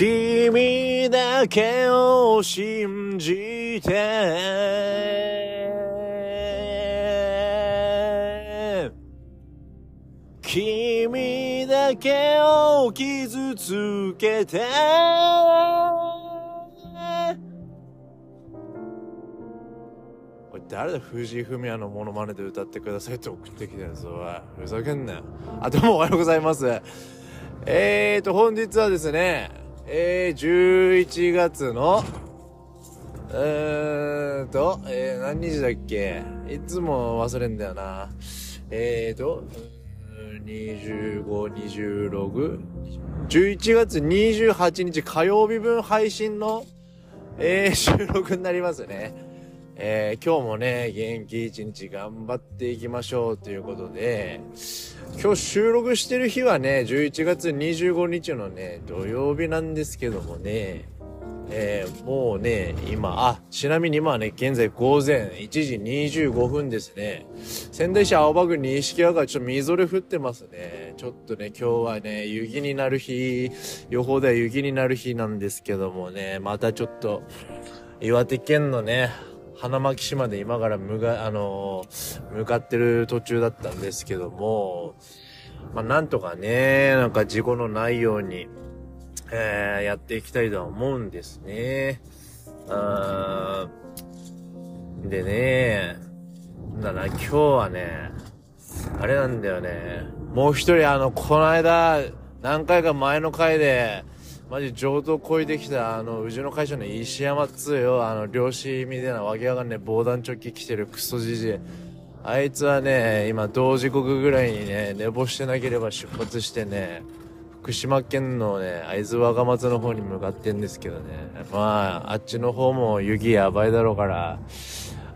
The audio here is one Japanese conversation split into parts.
君だけを信じて。君だけを傷つけて。誰だ藤井フミヤのモノマネで歌ってくださいって送ってきたやつおい。ふざけんなよ。あどうもおはようございます。えーと本日はですねえー、11月のえーと、えー、何日だっけ？いつも忘れんだよな。えーと、25、26、11月28日火曜日分配信の、えー、収録になりますね。えー、今日もね、元気一日頑張っていきましょうということで、今日収録してる日はね、11月25日のね、土曜日なんですけどもね、えー、もうね、今、あ、ちなみに今はね、現在午前1時25分ですね。仙台市青葉区錦川ちょっとみぞれ降ってますね。ちょっとね、今日はね、雪になる日、予報では雪になる日なんですけどもね、またちょっと、岩手県のね、花巻市まで今から向か、あのー、向かってる途中だったんですけども、まあ、なんとかね、なんか事故のないように、えー、やっていきたいとは思うんですね。あでね、だな、今日はね、あれなんだよね。もう一人あの、この間、何回か前の回で、マジ上等こいできた、あの、うちの会社の石山っつよ、あの、漁師みたいなわけわかんねえ防弾チョッキ着てるクソじじ。あいつはね、今同時刻ぐらいにね、寝坊してなければ出発してね、福島県のね、会津若松の方に向かってんですけどね。まあ、あっちの方も雪やばいだろうから、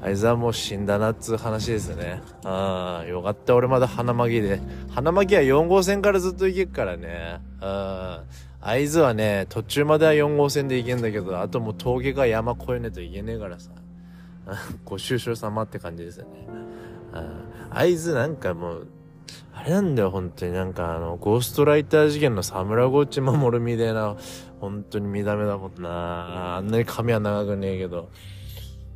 会津はもう死んだなっつう話ですね。ああ、よかった。俺まだ花巻で。花巻は4号線からずっと行けっからね。あ会津はね、途中までは4号線で行けんだけど、あともう峠か山越えねえといけねえからさ。ご愁傷様って感じですよね。会津なんかもう、あれなんだよ、本当になんかあの、ゴーストライター事件のサムラゴッチ守るみたいな、本当に見た目だもんな。あんなに髪は長くねえけど、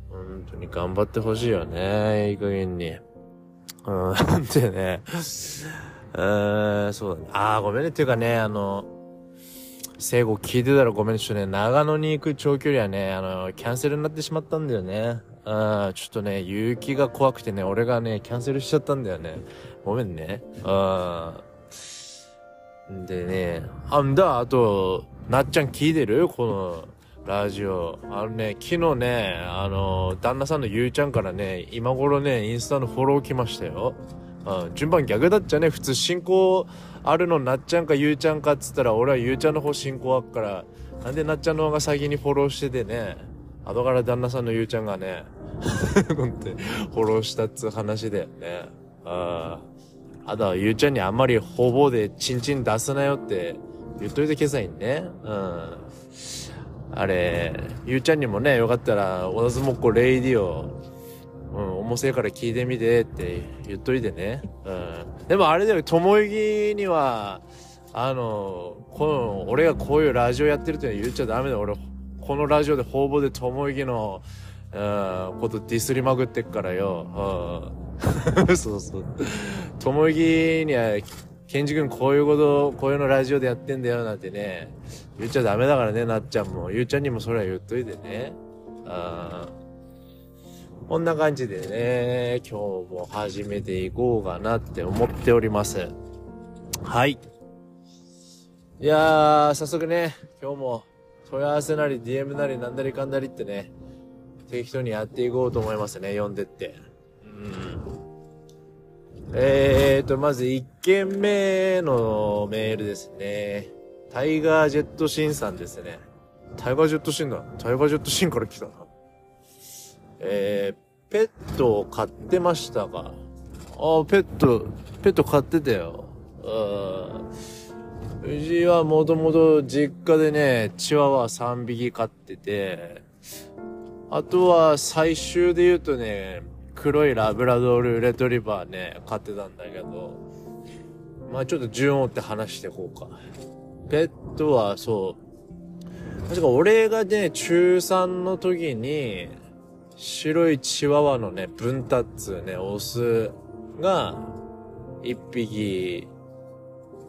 本当に頑張ってほしいよね、いい加減に。うん、でね、えー、そうだね。あー、ごめんね。っていうかね、あの、聖子聞いてたらごめんね。ちょっとね、長野に行く長距離はね、あの、キャンセルになってしまったんだよね。うん、ちょっとね、雪が怖くてね、俺がね、キャンセルしちゃったんだよね。ごめんね。うん。でね、あんだ、あと、なっちゃん聞いてる？この、ラジオ。あのね、昨日ね、あの、旦那さんのゆうちゃんからね、今頃ね、インスタのフォロー来ましたよ。うん、順番逆だっちゃね、普通進行あるのなっちゃんかゆうちゃんかっつったら、俺はゆうちゃんの方進行あっから、なんでなっちゃんの方が先にフォローしててね、後から旦那さんのゆうちゃんがね、フォローしたっつう話だよね。ああ。あとはゆうちゃんにあんまりほぼでチンチン出すなよって言っといてけさいね。うん。あれ、ゆうちゃんにもね、よかったら、小田相撲レイディオ、うん、面白いから聞いてみてって言っといてね。うん。でもあれだよ、ともゆきには、あの、この、俺がこういうラジオやってるって言っちゃダメだよ。俺、このラジオで方々でともゆきの、うん、ことディスりまくってっからよ。うん。そうそう。ともゆきには、ケンジ君こういうこと、こういうのラジオでやってんだよなんてね、言っちゃダメだからね、なっちゃんも。ゆうちゃんにもそれは言っといてね。あこんな感じでね、今日も始めていこうかなって思っております。はい。いやー、早速ね、今日も問い合わせなり DM なりなんだりかんだりってね、適当にやっていこうと思いますね、読んでって。うん。えーと、まず1件目のメールですね。タイガージェットシンさんですね。タイガージェットシンだ。タイガージェットシンから来たな。えー、ペットを飼ってましたか？あ、ペット、ペット飼ってたよ。うん。うちはもともと実家でね、チワワ3匹飼ってて、あとは最終で言うとね、黒いラブラドールレトリバーね、飼ってたんだけど、まあちょっと順を追って話していこうか。ペットはそう、確か俺がね、中3の時に、白いチワワのね、ブンタっつうね、オスが、一匹、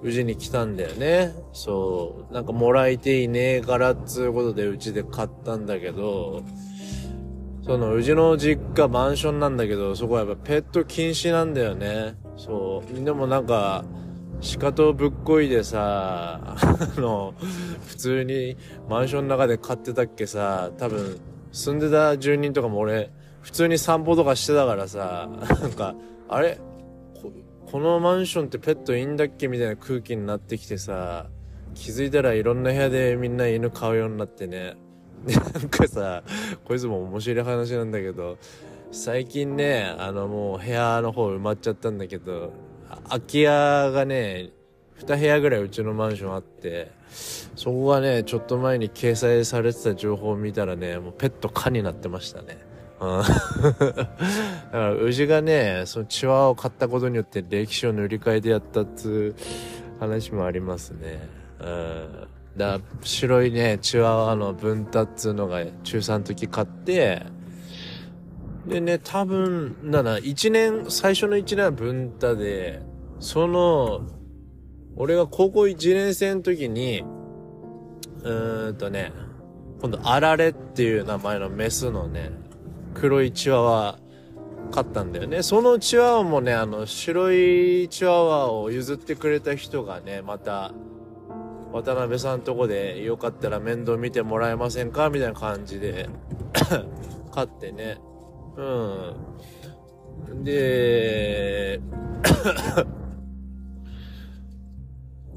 うちに来たんだよね。そう。なんかもらいていねえからっつうことでうちで買ったんだけど、その、うちの実家マンションなんだけど、そこはやっぱペット禁止なんだよね。そう。でもなんか、鹿とぶっこいでさ、あの、普通にマンションの中で飼ってたっけさ、多分、住んでた住人とかも俺、普通に散歩とかしてたからさ、なんか、あれ？このマンションってペットいいんだっけみたいな空気になってきてさ、気づいたらいろんな部屋でみんな犬飼うようになってね。で、なんかさ、こいつも面白い話なんだけど、最近ね、あのもう部屋の方埋まっちゃったんだけど、空き家がね、2部屋ぐらいうちのマンションあって、そこがね、ちょっと前に掲載されてた情報を見たらね、もうペット可になってましたね。うん。だから、うちがね、そのチワワを買ったことによって歴史を塗り替えてやったっつう話もありますね。うん。だ白いね、チワワの文太っつうのが中3の時買って、でね、多分、なな、一年、最初の一年は文太で、その、俺が高校1年生の時に、うーんとね、今度、あられっていう名前のメスのね、黒いチワワ、買ったんだよね。そのチワワもね、あの、白いチワワを譲ってくれた人がね、また、渡辺さんとこでよかったら面倒見てもらえませんかみたいな感じで 買ってね。うん。で、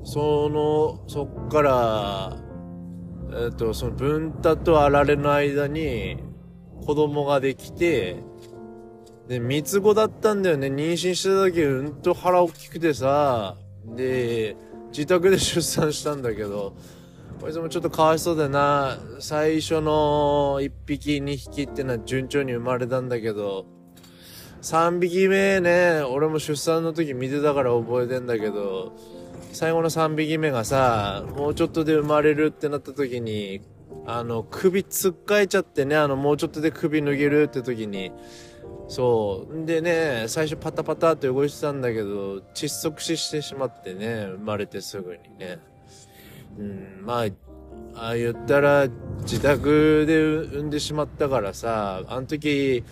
その、そっから、えっ、と、その文太とあられの間に子供ができて、で、三つ子だったんだよね。妊娠してた時、うんと腹大きくてさ、で、自宅で出産したんだけど、こいつもちょっとかわいそうだな。最初の1匹2匹ってのは順調に生まれたんだけど、3匹目ね、俺も出産の時見てたから覚えてんだけど、最後の3匹目がさ、もうちょっとで生まれるってなった時に、あの、首つっかえちゃってね、あの、もうちょっとで首脱げるって時に、そう。でね、最初パタパタって動いてたんだけど、窒息死してしまってね、生まれてすぐにね。うん、まあ、ああ言ったら自宅で産んでしまったからさ、あの時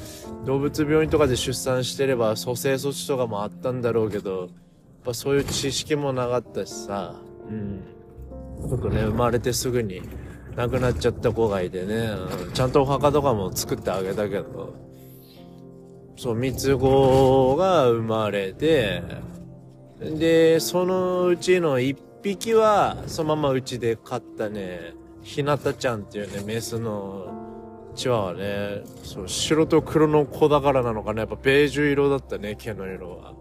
動物病院とかで出産してれば蘇生措置とかもあったんだろうけど、ぱそういう知識もなかったしさ、うん。ちょっとね、生まれてすぐに亡くなっちゃった子がいてね、ちゃんとお墓とかも作ってあげたけど、そう、三つ子が生まれて、で、そのうちの一匹は、そのままうちで飼ったね、ひなたちゃんっていうね、メスのチワワね、そう、白と黒の子だからなのかな、やっぱベージュ色だったね、毛の色は。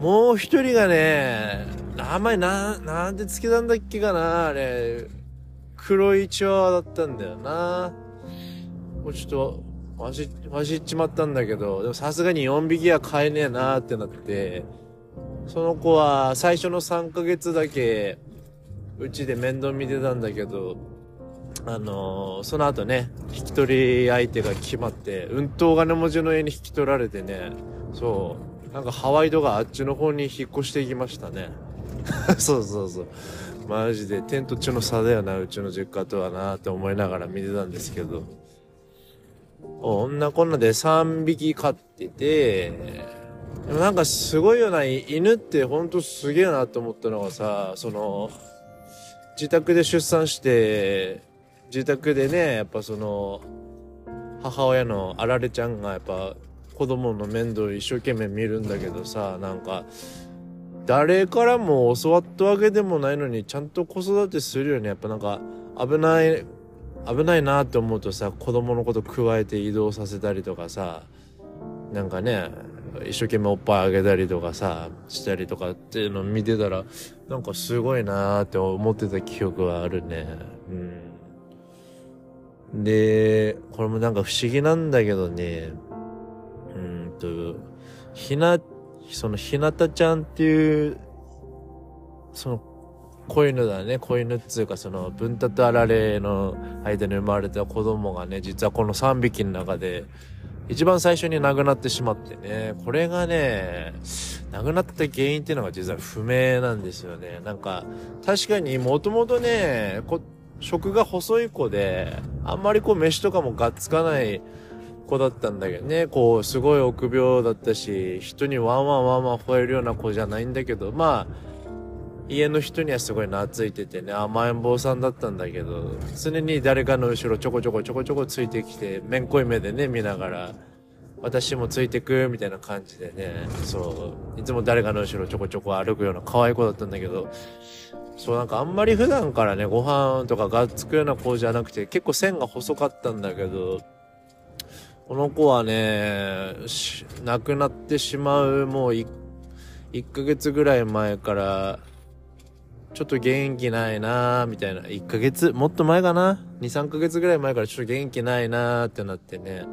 もう一人がね、名前な、なんでつけたんだっけかな、あれ。黒いチワワだったんだよな。もうちょっと、わし、わしっちまったんだけど、でもさすがに4匹は飼えねえなってなって、その子は最初の3ヶ月だけ、うちで面倒見てたんだけど、あのー、その後ね、引き取り相手が決まって、うんとお金持ちの家に引き取られてね、そう、なんかハワイとかあっちの方に引っ越していきましたね。そうそうそう。マジで天と地の差だよな、うちの実家とはなって思いながら見てたんですけど。こんなこんなで3匹飼ってて、でもなんかすごいよな、犬ってほんとすげえなと思ったのがさ、その、自宅で出産して、自宅でね、やっぱその、母親のあられちゃんがやっぱ子供の面倒一生懸命見るんだけどさ、なんか、誰からも教わったわけでもないのに、ちゃんと子育てするよね。やっぱなんか、危ない、危ないなって思うとさ、子供のこと加えて移動させたりとかさ、なんかね、一生懸命おっぱいあげたりとかさ、したりとかっていうのを見てたら、なんかすごいなーって思ってた記憶はあるね。うん。で、これもなんか不思議なんだけどね、と、ひな、そのひなたちゃんっていう、その、子犬だね。子犬っつうか、その、文太とあられの間に生まれた子供がね、実はこの3匹の中で、一番最初に亡くなってしまってね、これがね、亡くなった原因っていうのが実は不明なんですよね。なんか、確かにもともとね、食が細い子で、あんまりこう飯とかもがっつかない子だったんだけどね、こう、すごい臆病だったし、人にワンワンワンワン吠えるような子じゃないんだけど、まあ、家の人にはすごい懐いててね、甘えん坊さんだったんだけど、常に誰かの後ろちょこちょこちょこちょこついてきて、めんこい目でね、見ながら、私もついてく、みたいな感じでね、そう、いつも誰かの後ろちょこちょこ歩くような可愛い子だったんだけど、そうなんかあんまり普段からね、ご飯とかがっつくような子じゃなくて、結構線が細かったんだけど、この子はね、亡くなってしまうもう 1, 1ヶ月ぐらい前から、ちょっと元気ないなーみたいな。1ヶ月、もっと前かな ?2、3ヶ月ぐらい前からちょっと元気ないなーってなってね。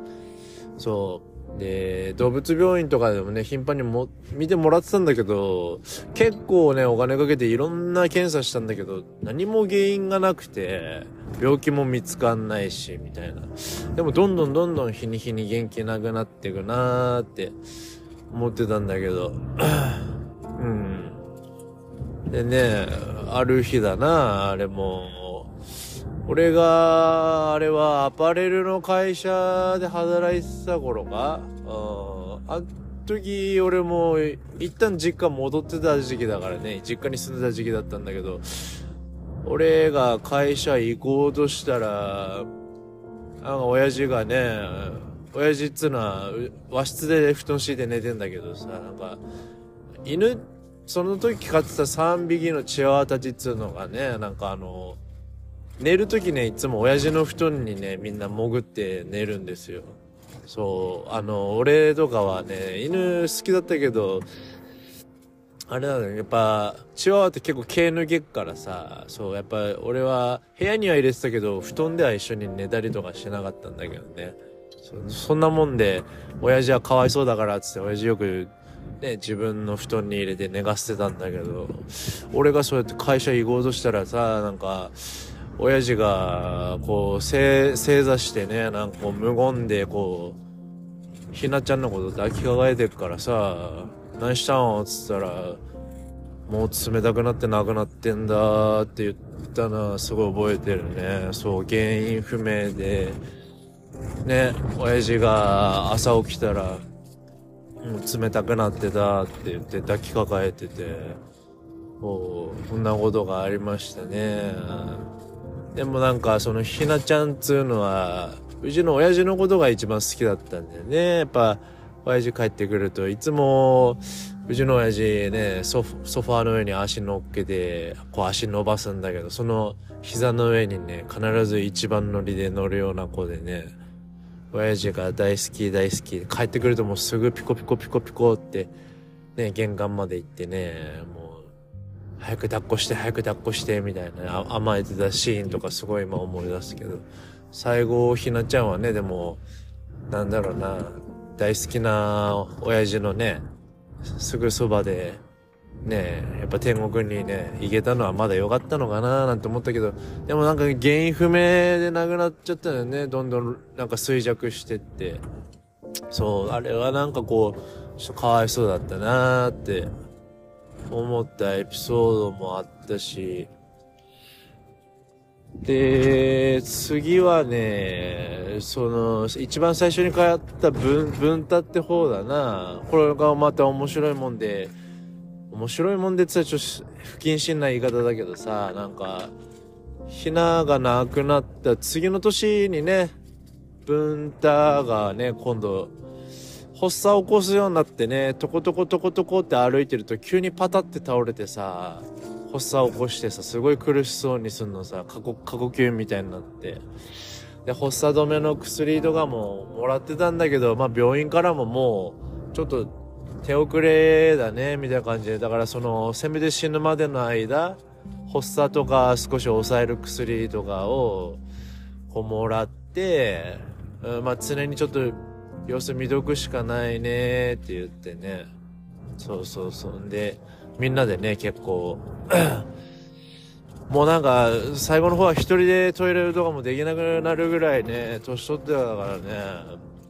そう。で、動物病院とかでもね、頻繁にも、見てもらってたんだけど、結構ね、お金かけていろんな検査したんだけど、何も原因がなくて、病気も見つかんないし、みたいな。でも、どんどんどんどん日に日に元気なくなっていくなーって思ってたんだけど、うん。でね、ある日だな、あれも、俺が、あれはアパレルの会社で働いてた頃か、うん、あの時俺も一旦実家戻ってた時期だからね、実家に住んでた時期だったんだけど、俺が会社行こうとしたら、なんか親父がね、親父っつうのは和室で布団敷いて寝てんだけどさ、なんか、犬その時飼ってた3匹のチワワたちっつうのがね、なんかあの、寝る時ね、いつも親父の布団にね、みんな潜って寝るんですよ。そう、あの、俺とかはね、犬好きだったけど、あれなの、やっぱ、チワワって結構毛抜けっからさ、そう、やっぱ俺は部屋には入れてたけど、布団では一緒に寝たりとかしなかったんだけどね。そそんなもんで、親父はかわいそうだからっつって、親父よくね、自分の布団に入れて寝かせてたんだけど、俺がそうやって会社行こうとしたらさ、なんか、親父が、こう、正、正座してね、なんかこう無言で、こう、ひなちゃんのこと抱きかかえてるからさ、何したん？つったら、もう冷たくなってなくなってんだって言ったのはすごい覚えてるね。そう、原因不明で、ね、親父が朝起きたら、もう冷たくなってたって言って抱きかかえてて、こう、こんなことがありましたね。でもなんかそのひなちゃんっつうのは、うちの親父のことが一番好きだったんだよね。やっぱ、親父帰ってくるといつも、うちの親父ね、ソファーの上に足乗っけて、こう足伸ばすんだけど、その膝の上にね、必ず一番乗りで乗るような子でね、親父が大好き大好き帰ってくるともうすぐピコピコピコピコってね玄関まで行ってね早く抱っこして早く抱っこしてみたいな甘えてたシーンとかすごい今思い出すけど最後ひなちゃんはねでもなんだろうな大好きな親父のねすぐそばでねやっぱ天国にね、行けたのはまだ良かったのかななんて思ったけど、でもなんか原因不明で亡くなっちゃったよね。どんどんなんか衰弱してって。そう、あれはなんかこう、ちょっとかわいそうだったなーって思ったエピソードもあったし、で、次はね、その、一番最初に通った文、文太って方だな。これがまた面白いもんで、面白いもんでって言ったらちょっと不謹慎な言い方だけどさ、なんか、ひなが亡くなった次の年にね、文太がね、今度、発作を起こすようになってね、トコトコトコトコって歩いてると急にパタって倒れてさ、発作を起こしてさ、すごい苦しそうにすんのさ、過呼過呼吸みたいになって。で、発作止めの薬とかももらってたんだけど、まあ病院からももう、ちょっと手遅れだね、みたいな感じで。だからその、せめて死ぬまでの間、発作とか少し抑える薬とかを、こうもらって、うん、まあ常にちょっと様子見とくしかないねって言ってね。そうそうそう。んで、みんなでね、結構 もうなんか、最後の方は一人でトイレとかもできなくなるぐらいね、年取ってたからね。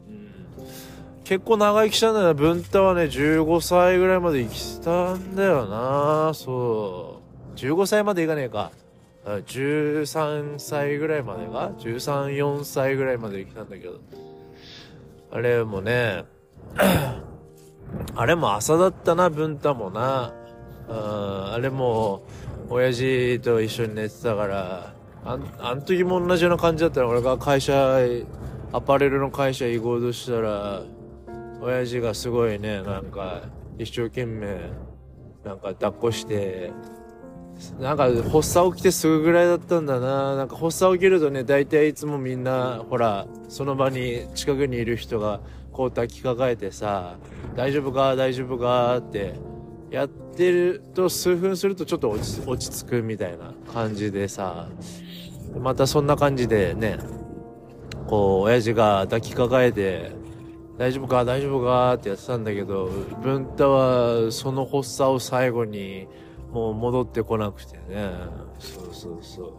うん、結構長生きしたんだよな。文太はね、15歳ぐらいまで生きてたんだよな。そう。15歳までいかねえか。13歳ぐらいまでか ?13、4歳ぐらいまで生きたんだけど。あれもね、あれも朝だったな、文太もな。あれも、親父と一緒に寝てたから、あん、あん時も同じような感じだったら、俺が会社、アパレルの会社行こうとしたら、親父がすごいね、なんか、一生懸命、なんか抱っこして、なんか発作起きてすぐぐらいだったんだな。なんか発作起きるとね、大体いつもみんな、ほら、その場に近くにいる人がこう抱きかかえてさ、大丈夫か大丈夫かってやってると数分するとちょっと落ち落ち着くみたいな感じでさ、またそんな感じでね、こう、親父が抱きかかえて、大丈夫か大丈夫かってやってたんだけど、文太はその発作を最後にもう戻ってこなくてね。そうそうそう。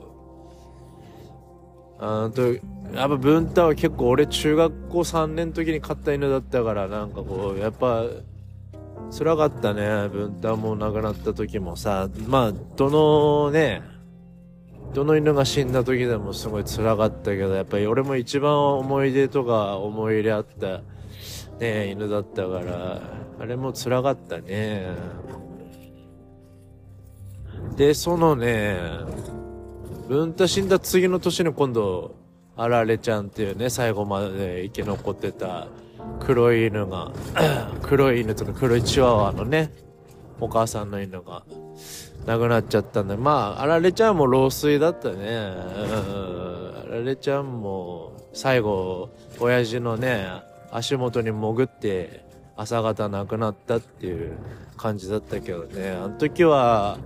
あと、やっぱ文太は結構俺中学校3年の時に飼った犬だったから、なんかこう、やっぱ、辛かったね。文太も亡くなった時もさ、まあ、どのね、どの犬が死んだ時でもすごい辛かったけど、やっぱり俺も一番思い出とか思い入れあったね、犬だったから、あれも辛かったね。で、そのね、文太死んだ次の年に今度、あられちゃんっていうね、最後まで生き残ってた黒い犬が、黒い犬とか黒いチワワのね、お母さんの犬が亡くなっちゃったんで、まあ、あられちゃんも老衰だったね。あられちゃんも最後、親父のね、足元に潜って朝方亡くなったっていう感じだったけどね、あの時は、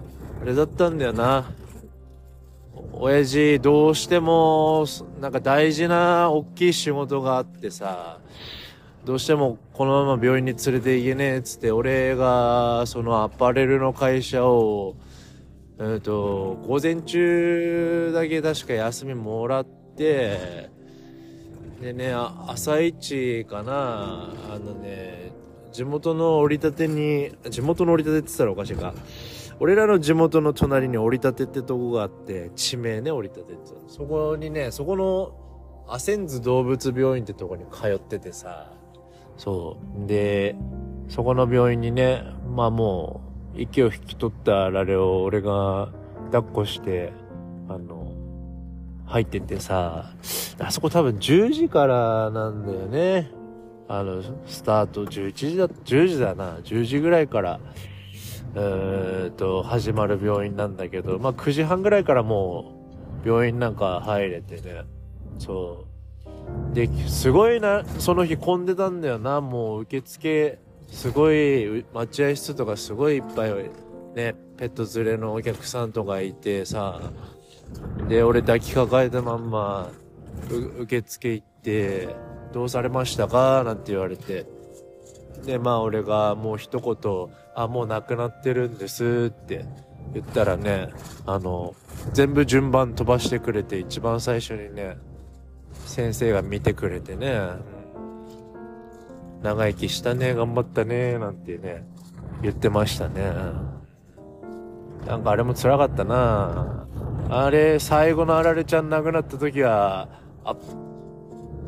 あれだったんだよな。親父どうしても、なんか大事な大きい仕事があってさ、どうしてもこのまま病院に連れて行けねえっつって、俺がそのアパレルの会社を、えっ、ー、と、午前中だけ確か休みもらって、でね、朝一かな、あのね、地元の折り立てに、地元の折り立てって言ったらおかしいか。俺らの地元の隣に折り立てってとこがあって、地名ね、折り立てって。そこにね、そこの、アセンズ動物病院ってとこに通っててさ、そう。で、そこの病院にね、まあもう、息を引き取ったラレを俺が抱っこして、あの、入っててさ、あそこ多分10時からなんだよね。あの、スタート11時だ、10時だな、10時ぐらいから、えー、と、始まる病院なんだけど、まあ9時半ぐらいからもう、病院なんか入れてね、そう。で、すごいな、その日混んでたんだよな、もう受付、すごい、待合室とかすごいいっぱい、ね、ペット連れのお客さんとかいてさ、で、俺抱きかかえたまんま、受付行って、どうされましたか？なんて言われて。で、まあ俺がもう一言、あ、もう亡くなってるんですって言ったらね、あの、全部順番飛ばしてくれて一番最初にね、先生が見てくれてね、長生きしたね、頑張ったね、なんてね、言ってましたね。なんかあれも辛かったなあれ、最後のあられちゃん亡くなった時は、あ、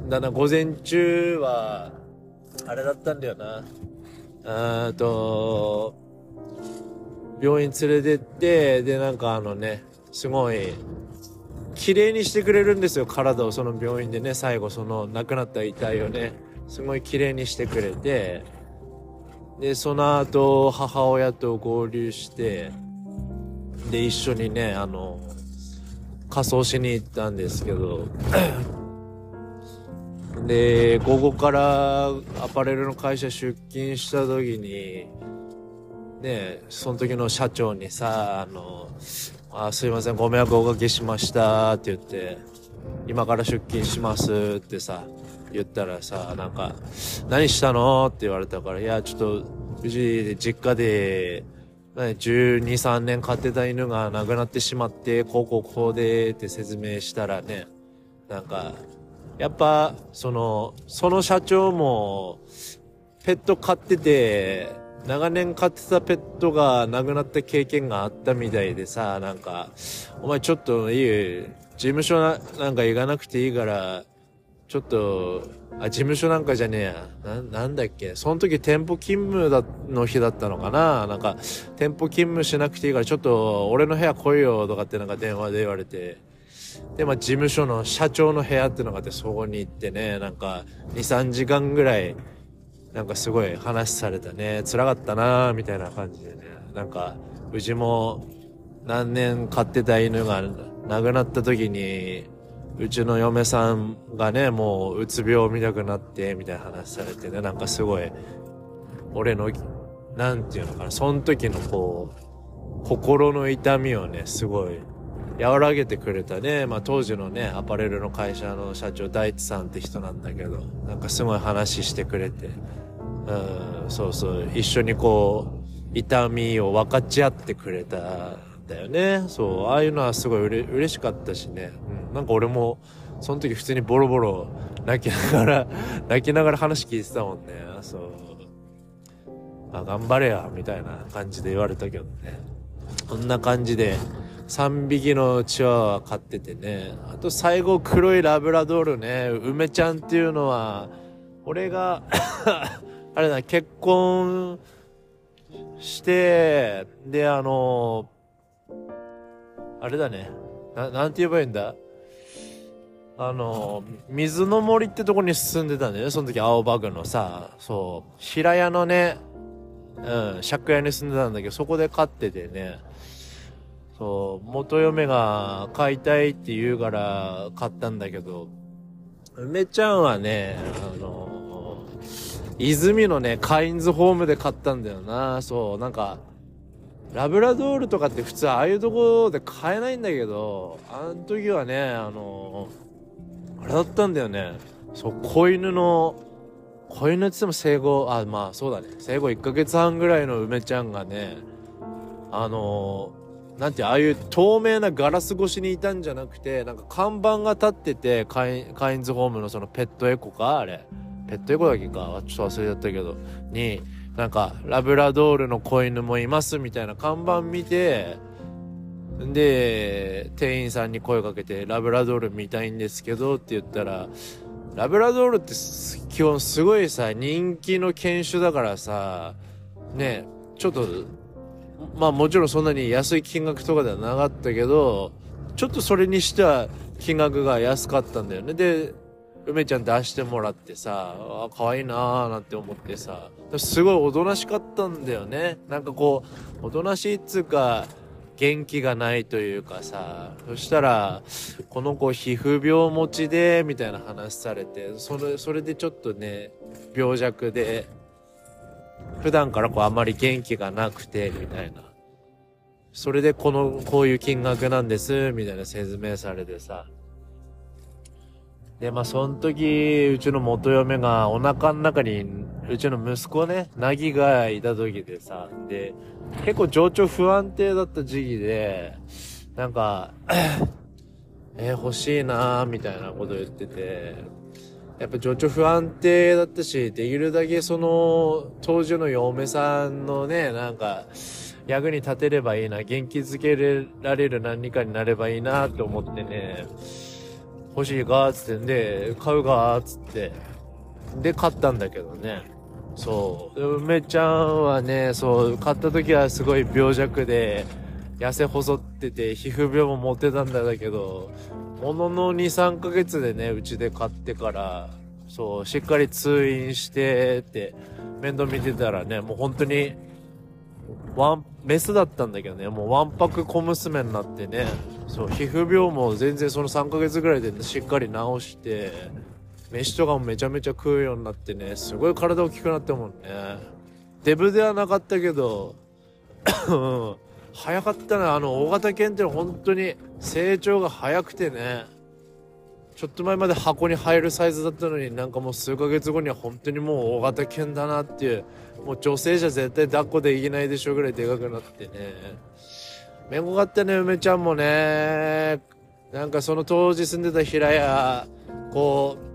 だな、午前中は、あれだったんだよな。あと、病院連れてって、で、なんかあのね、すごい、綺麗にしてくれるんですよ、体をその病院でね、最後その亡くなった遺体をね、すごい綺麗にしてくれて、で、その後、母親と合流して、で、一緒にね、あの、仮装しに行ったんですけど、で、午後からアパレルの会社出勤した時に、ね、その時の社長にさ、あの、あすいません、ご迷惑おかけしましたって言って、今から出勤しますってさ、言ったらさ、なんか、何したの？って言われたから、いや、ちょっと、無事、実家で、12、3年飼ってた犬が亡くなってしまって、こうこうこうでって説明したらね、なんか、やっぱ、その、その社長も、ペット飼ってて、長年飼ってたペットが亡くなった経験があったみたいでさ、なんか、お前ちょっといい事務所ななんか行かなくていいから、ちょっと、あ、事務所なんかじゃねえや。な、なんだっけ？その時店舗勤務だ、の日だったのかな？なんか、店舗勤務しなくていいから、ちょっと、俺の部屋来いよ、とかってなんか電話で言われて。で、まあ、事務所の社長の部屋ってのがあって、そこに行ってね、なんか、2、3時間ぐらい、なんかすごい話されたね。辛かったなみたいな感じでね。なんか、うちも、何年飼ってた犬が亡くなった時に、うちの嫁さんがね、もううつ病を見たくなって、みたいな話されてね、なんかすごい、俺の、なんていうのかな、その時のこう、心の痛みをね、すごい、和らげてくれたね、まあ当時のね、アパレルの会社の社長、大地さんって人なんだけど、なんかすごい話してくれて、うん、そうそう、一緒にこう、痛みを分かち合ってくれたんだよね。そう、ああいうのはすごいうれ嬉しかったしね。うん、なんか俺も、その時普通にボロボロ泣きながら 泣きながら話聞いてたもんね。そう。あ、頑張れや、みたいな感じで言われたけどね。こんな感じで、3匹のチワワ飼っててね。あと最後黒いラブラドールね。梅ちゃんっていうのは、俺が あれだ、結婚して、で、あのあれだね。な、なんて言えばいいんだ？あの、水の森ってとこに住んでたんだよね。その時、青葉区のさ、そう、平屋のね、うん、借家に住んでたんだけど、そこで飼っててね、そう、元嫁が飼いたいって言うから買ったんだけど、梅ちゃんはね、あの、泉のね、カインズホームで買ったんだよな。そう、なんか、ラブラドールとかって普通ああいうとこで買えないんだけど、あの時はね、あのあれだったんだよね。そう、子犬の、子犬って言っても生後、あ、まあそうだね。生後1ヶ月半ぐらいの梅ちゃんがね、あのなんてああいう透明なガラス越しにいたんじゃなくて、なんか看板が立ってて、カイカインズホームのそのペットエコかあれ。ペットエコだけか？ちょっと忘れちゃったけど。に、なんか、ラブラドールの子犬もいますみたいな看板見て、で、店員さんに声かけて、ラブラドール見たいんですけどって言ったら、ラブラドールって基本すごいさ、人気の犬種だからさ、ね、ちょっと、まあもちろんそんなに安い金額とかではなかったけど、ちょっとそれにしては金額が安かったんだよね。で、梅ちゃん出してもらってさ、あ、可愛いなーなんて思ってさ、すごいおとなしかったんだよね。なんかこう、おとなしいっつうか、元気がないというかさ、そしたら、この子皮膚病持ちで、みたいな話されて、それ、それでちょっとね、病弱で、普段からこうあんまり元気がなくて、みたいな。それでこの、こういう金額なんです、みたいな説明されてさ。で、まあ、その時、うちの元嫁がお腹の中に、うちの息子ね、なぎがいた時でさ、で、結構情緒不安定だった時期で、なんか、えー、欲しいなーみたいなこと言ってて、やっぱ情緒不安定だったし、できるだけその、当時の嫁さんのね、なんか、役に立てればいいな、元気づけられる何かになればいいなって思ってね、欲しいかつってんで、買うかつって、で、買ったんだけどね。そう。梅ちゃんはね、そう、買った時はすごい病弱で、痩せ細ってて、皮膚病も持ってたんだけど、ものの2、3ヶ月でね、うちで買ってから、そう、しっかり通院してって、面倒見てたらね、もう本当に、ワン、メスだったんだけどね、もうワンパク小娘になってね、そう、皮膚病も全然その3ヶ月ぐらいで、ね、しっかり治して、飯とかもめちゃめちゃ食うようになってね、すごい体大きくなったもんね。デブではなかったけど、早かったね。あの、大型犬ってのは本当に成長が早くてね。ちょっと前まで箱に入るサイズだったのになんかもう数ヶ月後には本当にもう大型犬だなっていうもう女性じゃ絶対抱っこできないでしょうぐらいでかくなってねめんこかったね梅ちゃんもねなんかその当時住んでた平屋こう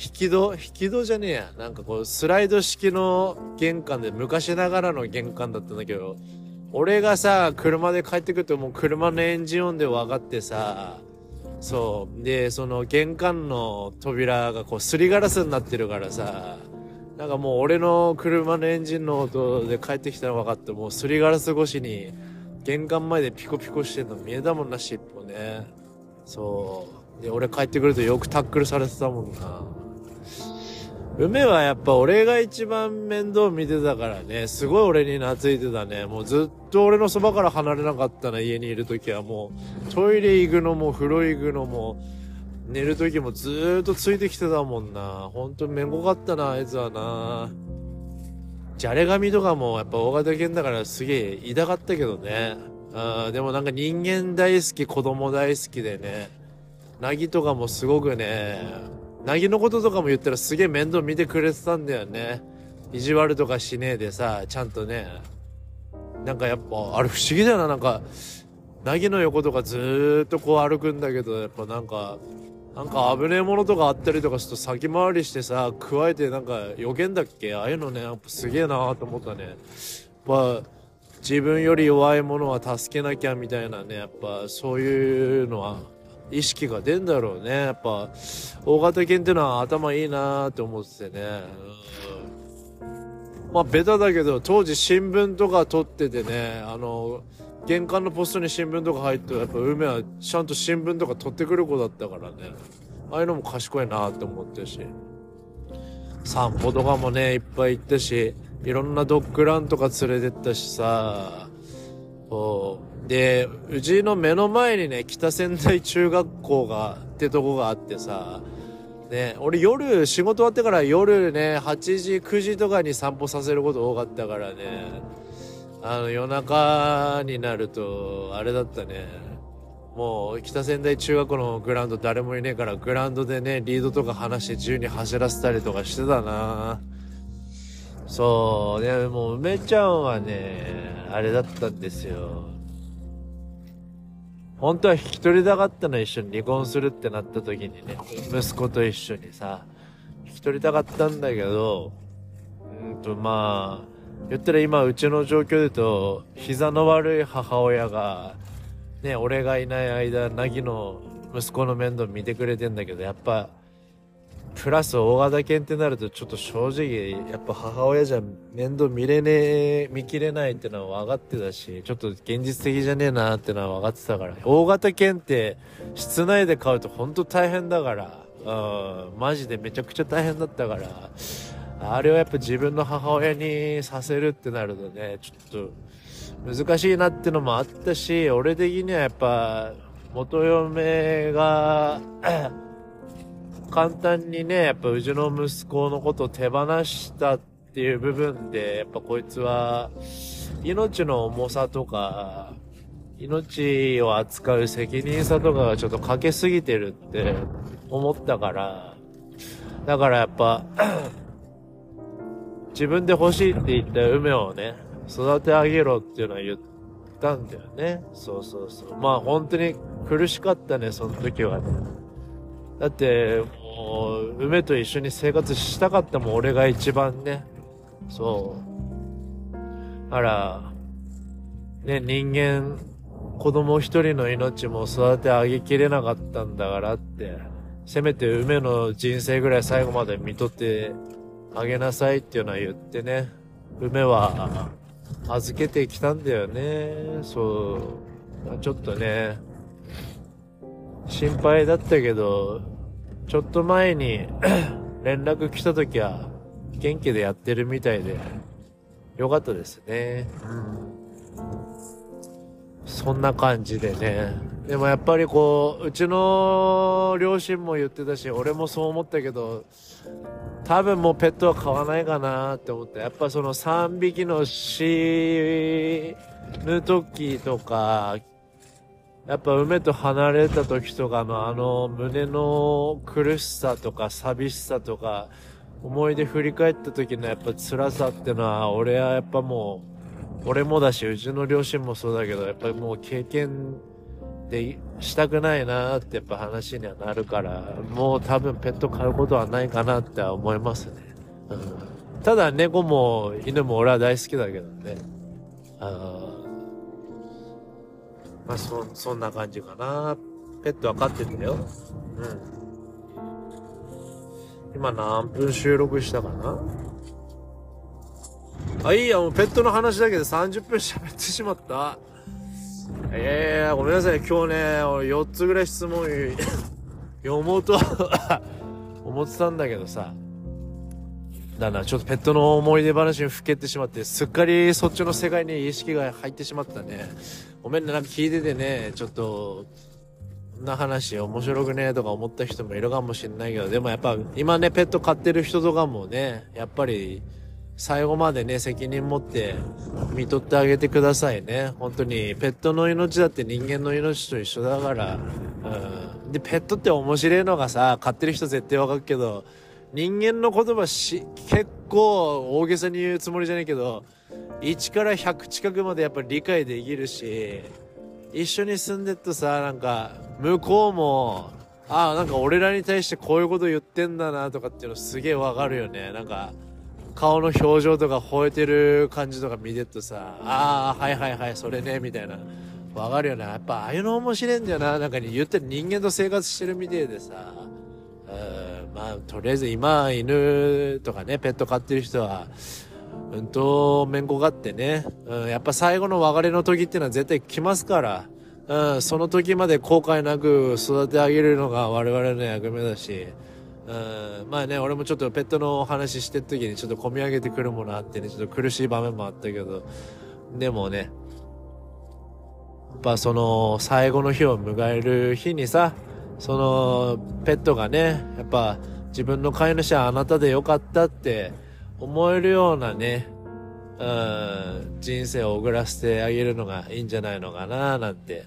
引き戸引き戸じゃねえやなんかこうスライド式の玄関で昔ながらの玄関だったんだけど俺がさ車で帰ってくるともう車のエンジン音で分かってさそう。で、その玄関の扉がこうすりガラスになってるからさ、なんかもう俺の車のエンジンの音で帰ってきたの分かって、もうすりガラス越しに玄関前でピコピコしてんの見えたもんな、尻尾ね。そう。で、俺帰ってくるとよくタックルされてたもんな。梅はやっぱ俺が一番面倒見てたからね、すごい俺に懐いてたね。もうずっと俺のそばから離れなかったな、家にいる時はもう、トイレ行くのも風呂行くのも、寝る時もずーっとついてきてたもんな。ほんとめんこかったな、あいつはな。じゃれ髪とかもやっぱ大型犬だからすげえ痛かったけどね。あでもなんか人間大好き、子供大好きでね。なぎとかもすごくね、なぎのこととかも言ったらすげえ面倒見てくれてたんだよね。意地悪とかしねえでさ、ちゃんとね。なんかやっぱ、あれ不思議だよな、なんか、なぎの横とかずーっとこう歩くんだけど、やっぱなんか、なんか危ねえものとかあったりとかすると先回りしてさ、加えてなんか予言だっけ？ああいうのね、やっぱすげえなーと思ったね。やっぱ、自分より弱いものは助けなきゃみたいなね、やっぱそういうのは意識が出んだろうね。やっぱ、大型犬っていうのは頭いいなーって思っててね。まあ、ベタだけど、当時新聞とか撮っててね、あの、玄関のポストに新聞とか入ってやっぱ梅はちゃんと新聞とか取ってくる子だったからね。ああいうのも賢いなって思ってし。散歩とかもね、いっぱい行ったし、いろんなドッグランとか連れてったしさ、で、うちの目の前にね、北仙台中学校が、ってとこがあってさ、ね、俺夜、仕事終わってから夜ね、8時、9時とかに散歩させること多かったからね、あの、夜中になると、あれだったね、もう、北仙台中学校のグラウンド誰もいねえから、グラウンドでね、リードとか離して自由に走らせたりとかしてたな。そう、でも梅ちゃんはね、あれだったんですよ。本当は引き取りたかったの一緒に離婚するってなった時にね、息子と一緒にさ、引き取りたかったんだけど、うんとまあ、言ったら今うちの状況で言うと、膝の悪い母親が、ね、俺がいない間、なぎの息子の面倒見てくれてんだけど、やっぱ、プラス大型犬ってなるとちょっと正直やっぱ母親じゃ面倒見れねえ見切れないってのは分かってたしちょっと現実的じゃねえなってのは分かってたから。大型犬って室内で飼うと本当大変だからうんマジでめちゃくちゃ大変だったからあれをやっぱ自分の母親にさせるってなるとねちょっと難しいなってのもあったし俺的にはやっぱ元嫁が簡単にね、やっぱうちの息子のことを手放したっていう部分で、やっぱこいつは、命の重さとか、命を扱う責任さとかがちょっとかけすぎてるって思ったから、だからやっぱ、自分で欲しいって言った梅をね、育て上げろっていうのは言ったんだよね。そうそうそう。まあ本当に苦しかったね、その時はね。だって、もう梅と一緒に生活したかったも、俺が一番ね。そう。あら、ね、人間、子供一人の命も育て上げきれなかったんだからって、せめて梅の人生ぐらい最後まで見とってあげなさいっていうのは言ってね、梅は預けてきたんだよね。そう。ちょっとね、心配だったけど、ちょっと前に 連絡来た時は元気でやってるみたいでよかったですね。うん。そんな感じでね。でもやっぱりこう、うちの両親も言ってたし、俺もそう思ったけど、多分もうペットは飼わないかなって思って、やっぱその3匹の死ぬ時とか、やっぱ梅と離れた時とかのあの胸の苦しさとか寂しさとか思い出振り返った時のやっぱ辛さってのは俺はやっぱもう俺もだしうちの両親もそうだけどやっぱりもう経験でしたくないなってやっぱ話にはなるからもう多分ペット飼うことはないかなって思いますね、うん、ただ猫も犬も俺は大好きだけどね。あまあそ、そんな感じかな。ペットは飼ってたよ。うん。今何分収録したかな？あ、いいや、もうペットの話だけで30分喋ってしまった。ええー、ごめんなさい。今日ね、俺4つぐらい質問 読もうと 思ってたんだけどさ。だな、ちょっとペットの思い出話にふけてしまって、すっかりそっちの世界に意識が入ってしまったね。ごめんね、なんか聞いててね、ちょっと、こんな話面白くねえとか思った人もいるかもしれないけど、でもやっぱ今ね、ペット飼ってる人とかもね、やっぱり最後までね、責任持って見とってあげてくださいね。本当に、ペットの命だって人間の命と一緒だから、うん。で、ペットって面白いのがさ、飼ってる人絶対わかるけど、人間の言葉し、結構大げさに言うつもりじゃないけど、1から100近くまでやっぱり理解できるし、一緒に住んでっとさ、なんか、向こうも、ああ、なんか俺らに対してこういうこと言ってんだなとかっていうのすげえわかるよね。なんか、顔の表情とか吠えてる感じとか見てっとさ、ああ、はいはいはい、それね、みたいな。わかるよな。やっぱああいうの面白いんだよな。なんかに言ってる人間と生活してるみてえでさ。うん、まあ、とりあえず今、犬とかね、ペット飼ってる人は、うんと、めんこがってね、うん、やっぱ最後の別れの時っていうのは絶対来ますから、うん、その時まで後悔なく育て上げるのが我々の役目だし、うん、まあね、俺もちょっとペットのお話してる時にちょっと込み上げてくるものあってね、ちょっと苦しい場面もあったけど、でもね、やっぱその最後の日を迎える日にさ、そのペットがね、やっぱ自分の飼い主はあなたでよかったって、思えるようなね、うん、人生を送らせてあげるのがいいんじゃないのかななんて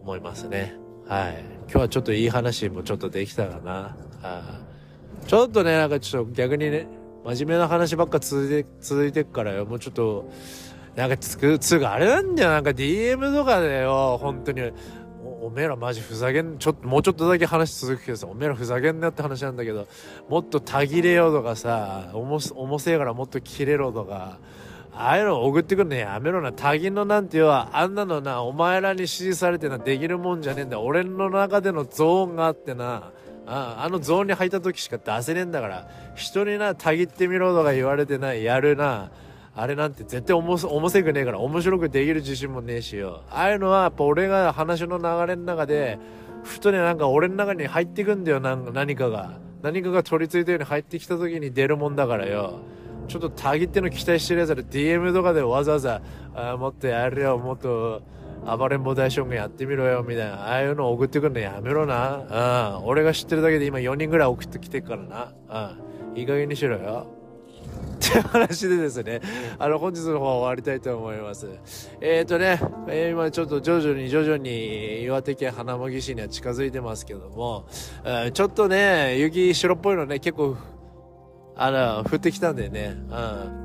思いますね。はい。今日はちょっといい話もちょっとできたかな。はちょっとね、なんかちょっと逆にね、真面目な話ばっか続いて、続いてっからよ。もうちょっと、なんかつく、つうかあれなんだよ。なんか DM とかでよ、本当に。おめえらマジふざけん、ちょっと、もうちょっとだけ話続くけどさ、おめえらふざけんなって話なんだけど、もっとたぎれようとかさ、おも、重せえからもっと切れろとか、ああいうの送ってくるのやめろな。たぎのなんていうは、あんなのな、お前らに指示されてな、できるもんじゃねえんだ。俺の中でのゾーンがあってな、ああのゾーンに入った時しか出せねえんだから、人にな、たぎってみろとか言われてない、やるな。あれなんて絶対重重せくねえから面白くできる自信もねえしよ。ああいうのはやっぱ俺が話の流れの中で、ふとねなんか俺の中に入ってくんだよ、なん何かが。何かが取り付いたように入ってきた時に出るもんだからよ。ちょっとたぎっての期待してるやつら DM とかでわざわざ、あもっとやるよ、もっと暴れん坊大将軍やってみろよ、みたいな。ああいうの送ってくるのやめろな。うん。俺が知ってるだけで今4人ぐらい送ってきてるからな。うん。いい加減にしろよ。って話でですね、あの、本日の方は終わりたいと思います。えっ、ー、とね、えー、今ちょっと徐々に徐々に岩手県花巻市には近づいてますけども、えー、ちょっとね、雪白っぽいのね、結構、あの、降ってきたんでね、うん、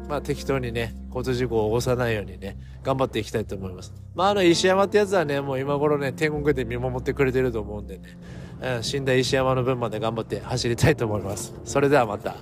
まあ適当にね、交通事故を起こさないようにね、頑張っていきたいと思います。まああの、石山ってやつはね、もう今頃ね、天国で見守ってくれてると思うんでね、うん、死んだ石山の分まで頑張って走りたいと思います。それではまた。